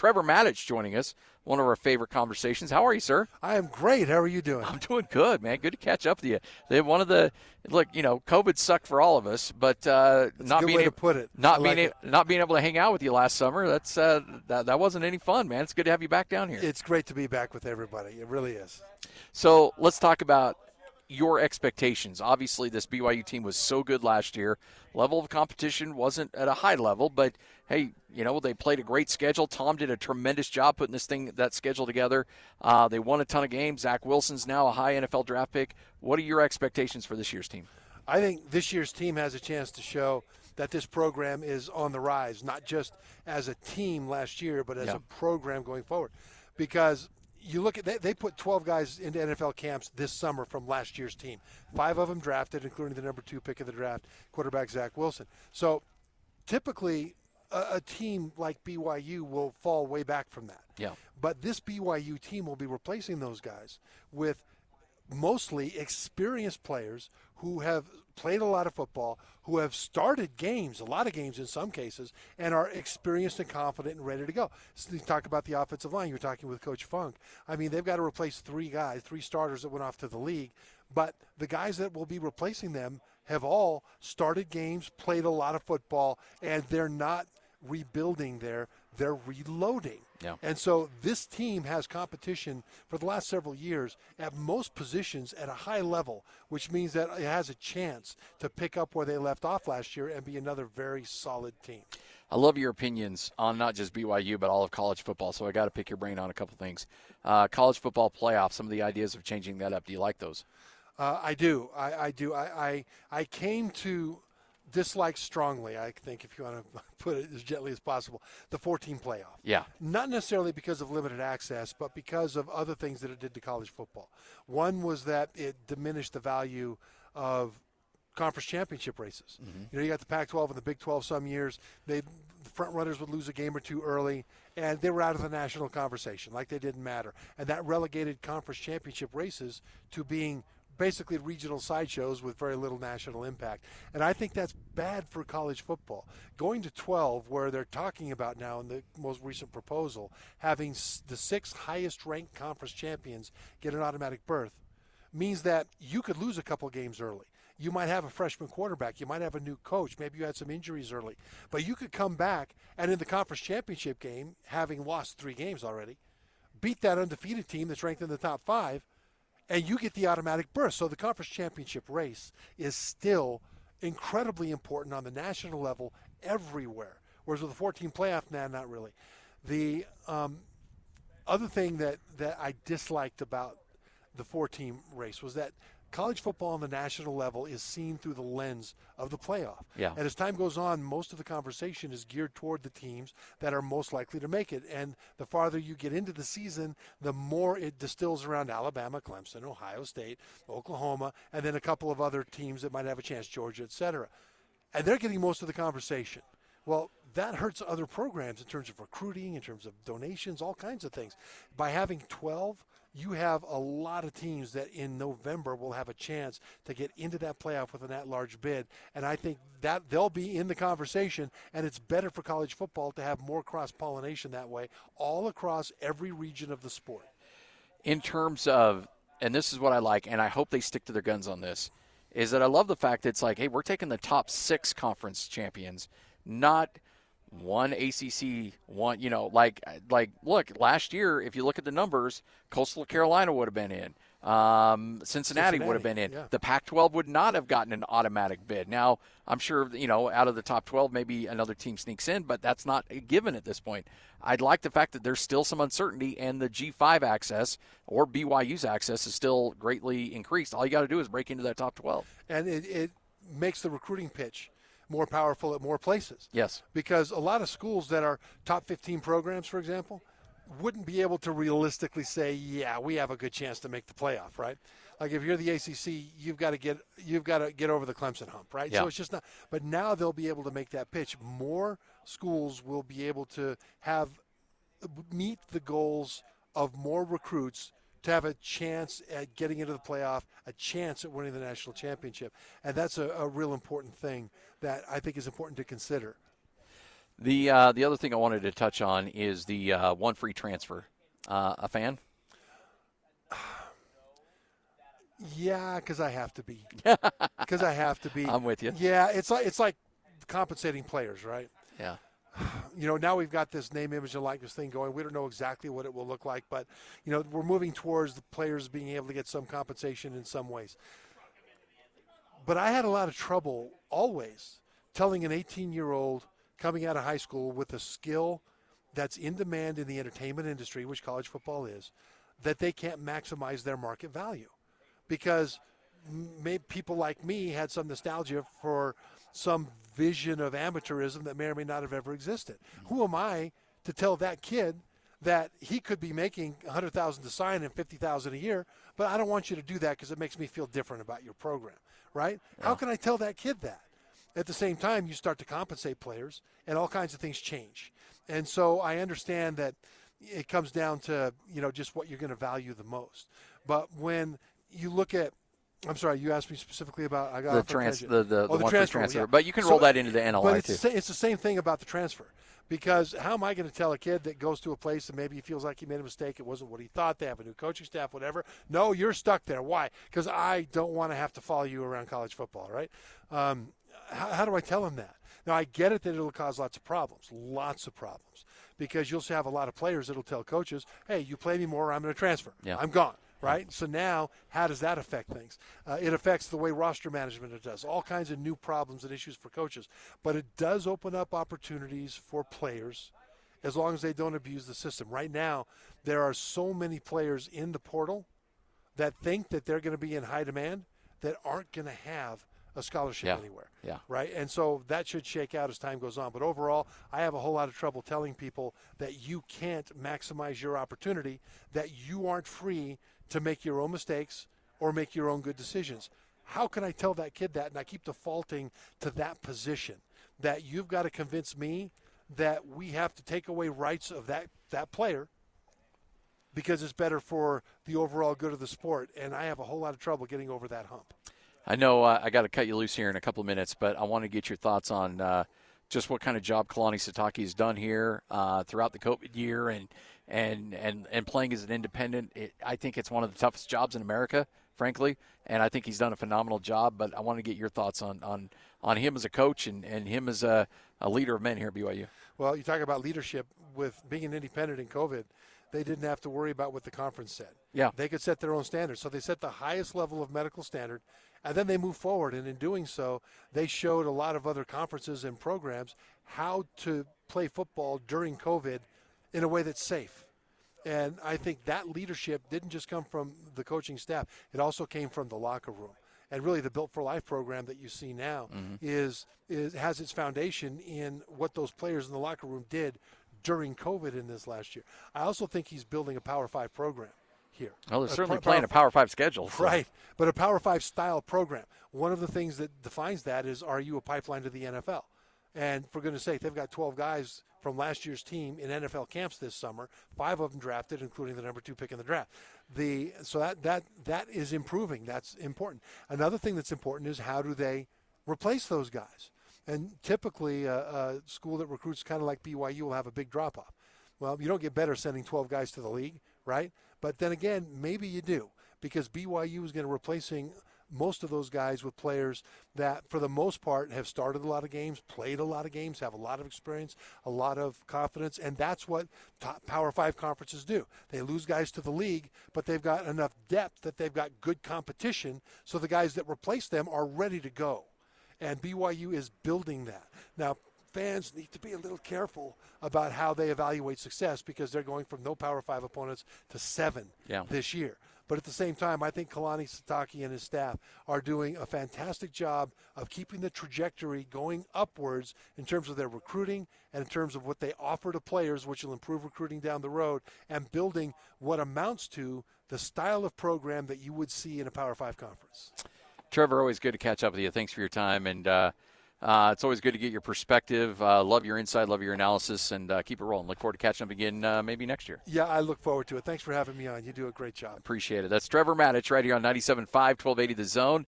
Trevor Matich joining us, one of our favorite conversations. How are you, sir? I am great. How are you doing? I'm doing good, man. Good to catch up with you. They one of the look, you know, COVID sucked for all of us, but uh, not being able to put it. Not like being it. a, not being able to hang out with you last summer. That's uh, that that wasn't any fun, man. It's good to have you back down here. It's great to be back with everybody. It really is. So let's talk about your expectations. Obviously, this BYU team was so good last year. Level of competition wasn't at a high level, but hey, you know they played a great schedule. Tom did a tremendous job putting this thing that schedule together. Uh, they won a ton of games. Zach Wilson's now a high NFL draft pick. What are your expectations for this year's team? I think this year's team has a chance to show that this program is on the rise, not just as a team last year, but as Yeah. a program going forward. Because you look at they, they put 12 guys into NFL camps this summer from last year's team. Five of them drafted, including the number two pick of the draft, quarterback Zach Wilson. So typically, a, a team like BYU will fall way back from that. Yeah. But this BYU team will be replacing those guys with mostly experienced players who have played a lot of football, who have started games, a lot of games in some cases, and are experienced and confident and ready to go. So you talk about the offensive line. You're talking with Coach Funk. I mean, they've got to replace three guys, three starters that went off to the league, but the guys that will be replacing them have all started games, played a lot of football, and they're not rebuilding there. They're reloading. Yeah. And so this team has competition for the last several years at most positions at a high level, which means that it has a chance to pick up where they left off last year and be another very solid team. I love your opinions on not just BYU but all of college football. So I got to pick your brain on a couple things. Uh, college football playoff. Some of the ideas of changing that up. Do you like those? Uh, I do. I, I do. I, I I came to dislike strongly. I think, if you want to put it as gently as possible, the 14 playoff. Yeah. Not necessarily because of limited access, but because of other things that it did to college football. One was that it diminished the value of conference championship races. Mm-hmm. You know, you got the Pac-12 and the Big 12. Some years, they the front runners would lose a game or two early, and they were out of the national conversation, like they didn't matter, and that relegated conference championship races to being basically regional sideshows with very little national impact. And I think that's bad for college football. Going to 12, where they're talking about now in the most recent proposal, having the six highest ranked conference champions get an automatic berth, means that you could lose a couple games early. You might have a freshman quarterback. You might have a new coach. Maybe you had some injuries early. But you could come back and in the conference championship game, having lost three games already, beat that undefeated team that's ranked in the top five and you get the automatic berth. So the conference championship race is still incredibly important on the national level everywhere. Whereas with the 14 playoff, nah, not really. The um, other thing that, that I disliked about the four team race was that college football on the national level is seen through the lens of the playoff. Yeah. And as time goes on, most of the conversation is geared toward the teams that are most likely to make it. And the farther you get into the season, the more it distills around Alabama, Clemson, Ohio State, Oklahoma, and then a couple of other teams that might have a chance, Georgia, et cetera. And they're getting most of the conversation. Well, that hurts other programs in terms of recruiting, in terms of donations, all kinds of things. By having 12, you have a lot of teams that in November will have a chance to get into that playoff with an at-large bid, and I think that they'll be in the conversation. And it's better for college football to have more cross-pollination that way, all across every region of the sport. in terms of, and this is what I like, and I hope they stick to their guns on this, is that I love the fact that it's like, hey, we're taking the top six conference champions, not one ACC, one, you know, like, like, look, last year, if you look at the numbers, Coastal Carolina would have been in. Um, Cincinnati, would have been in. Yeah. The Pac-12 would not have gotten an automatic bid. Now, I'm sure you know out of the top 12, maybe another team sneaks in, but that's not a given at this point. I'd like the fact that there's still some uncertainty, and the G5 access or BYU's access is still greatly increased. All you got to do is break into that top 12. and it, it makes the recruiting pitch more powerful at more places. Yes. Because a lot of schools that are top 15 programs, for example, wouldn't be able to realistically say, "Yeah, we have a good chance to make the playoff." Right? Like if you're the ACC, you've got to get you've got to get over the Clemson hump, right? Yeah. So it's just not. But now they'll be able to make that pitch. More schools will be able to have meet the goals of more recruits to have a chance at getting into the playoff, a chance at winning the national championship. And that's a, a real important thing that I think is important to consider. The uh, the other thing I wanted to touch on is the uh, one free transfer. Uh, a fan? Yeah, because I have to be. Because I have to be. I'm with you. Yeah, it's like it's like compensating players, right? Yeah. You know, now we've got this name, image, and likeness thing going. We don't know exactly what it will look like, but you know, we're moving towards the players being able to get some compensation in some ways. But I had a lot of trouble always telling an 18-year-old coming out of high school with a skill that's in demand in the entertainment industry, which college football is, that they can't maximize their market value because people like me had some nostalgia for some vision of amateurism that may or may not have ever existed. Who am I to tell that kid that he could be making 100,000 to sign and 50,000 a year, but I don't want you to do that because it makes me feel different about your program, right? Yeah. How can I tell that kid that? At the same time, you start to compensate players and all kinds of things change. And so I understand that it comes down to, you know, just what you're going to value the most. But when you look at I'm sorry, you asked me specifically about I got the trans the the, oh, the, the transfer, transfer. Yeah. but you can roll so, that into the NLI but it's too. The, it's the same thing about the transfer because how am I going to tell a kid that goes to a place and maybe he feels like he made a mistake, it wasn't what he thought, they have a new coaching staff, whatever. No, you're stuck there. Why? Because I don't want to have to follow you around college football, right? Um, how, how do I tell him that? Now I get it that it'll cause lots of problems, lots of problems, because you'll have a lot of players that'll tell coaches, "Hey, you play me more, or I'm going to transfer. Yeah. I'm gone." Right? So now, how does that affect things? Uh, it affects the way roster management does, all kinds of new problems and issues for coaches. But it does open up opportunities for players as long as they don't abuse the system. Right now, there are so many players in the portal that think that they're going to be in high demand that aren't going to have a scholarship yeah. anywhere. Yeah. Right? And so that should shake out as time goes on. But overall, I have a whole lot of trouble telling people that you can't maximize your opportunity, that you aren't free to make your own mistakes or make your own good decisions. How can I tell that kid that? And I keep defaulting to that position that you've got to convince me that we have to take away rights of that, that player because it's better for the overall good of the sport. And I have a whole lot of trouble getting over that hump. I know uh, I got to cut you loose here in a couple of minutes, but I want to get your thoughts on uh, just what kind of job Kalani Sitake has done here uh, throughout the COVID year and and and and playing as an independent. It, I think it's one of the toughest jobs in America, frankly, and I think he's done a phenomenal job. But I want to get your thoughts on on on him as a coach and and him as a, a leader of men here at BYU. Well, you talk about leadership with being an independent in COVID. They didn't have to worry about what the conference said. Yeah, they could set their own standards. So they set the highest level of medical standard, and then they move forward. And in doing so, they showed a lot of other conferences and programs how to play football during COVID in a way that's safe. And I think that leadership didn't just come from the coaching staff, it also came from the locker room. And really, the Built for Life program that you see now mm-hmm. is, is has its foundation in what those players in the locker room did during COVID in this last year. I also think he's building a Power Five program here. Well, they're certainly playing a Power Five schedule. So. Right, but a Power Five style program. One of the things that defines that is, are you a pipeline to the NFL? And for goodness sake, they've got 12 guys from last year's team in NFL camps this summer. Five of them drafted, including the number two pick in the draft. The so that that that is improving. That's important. Another thing that's important is how do they replace those guys? And typically, a, a school that recruits kind of like BYU will have a big drop off. Well, you don't get better sending 12 guys to the league, right? But then again, maybe you do because BYU is going to replacing most of those guys with players that, for the most part, have started a lot of games, played a lot of games, have a lot of experience, a lot of confidence, and that's what top Power Five conferences do. They lose guys to the league, but they've got enough depth that they've got good competition, so the guys that replace them are ready to go. And BYU is building that. Now, fans need to be a little careful about how they evaluate success because they're going from no Power Five opponents to seven yeah. this year. But at the same time, I think Kalani Sitake and his staff are doing a fantastic job of keeping the trajectory going upwards in terms of their recruiting and in terms of what they offer to players, which will improve recruiting down the road, and building what amounts to the style of program that you would see in a Power Five conference. Trevor, always good to catch up with you. Thanks for your time and. Uh, uh, it's always good to get your perspective. Uh, love your insight, love your analysis, and uh, keep it rolling. Look forward to catching up again uh, maybe next year. Yeah, I look forward to it. Thanks for having me on. You do a great job. Appreciate it. That's Trevor Matich right here on 97.5, 1280 The Zone.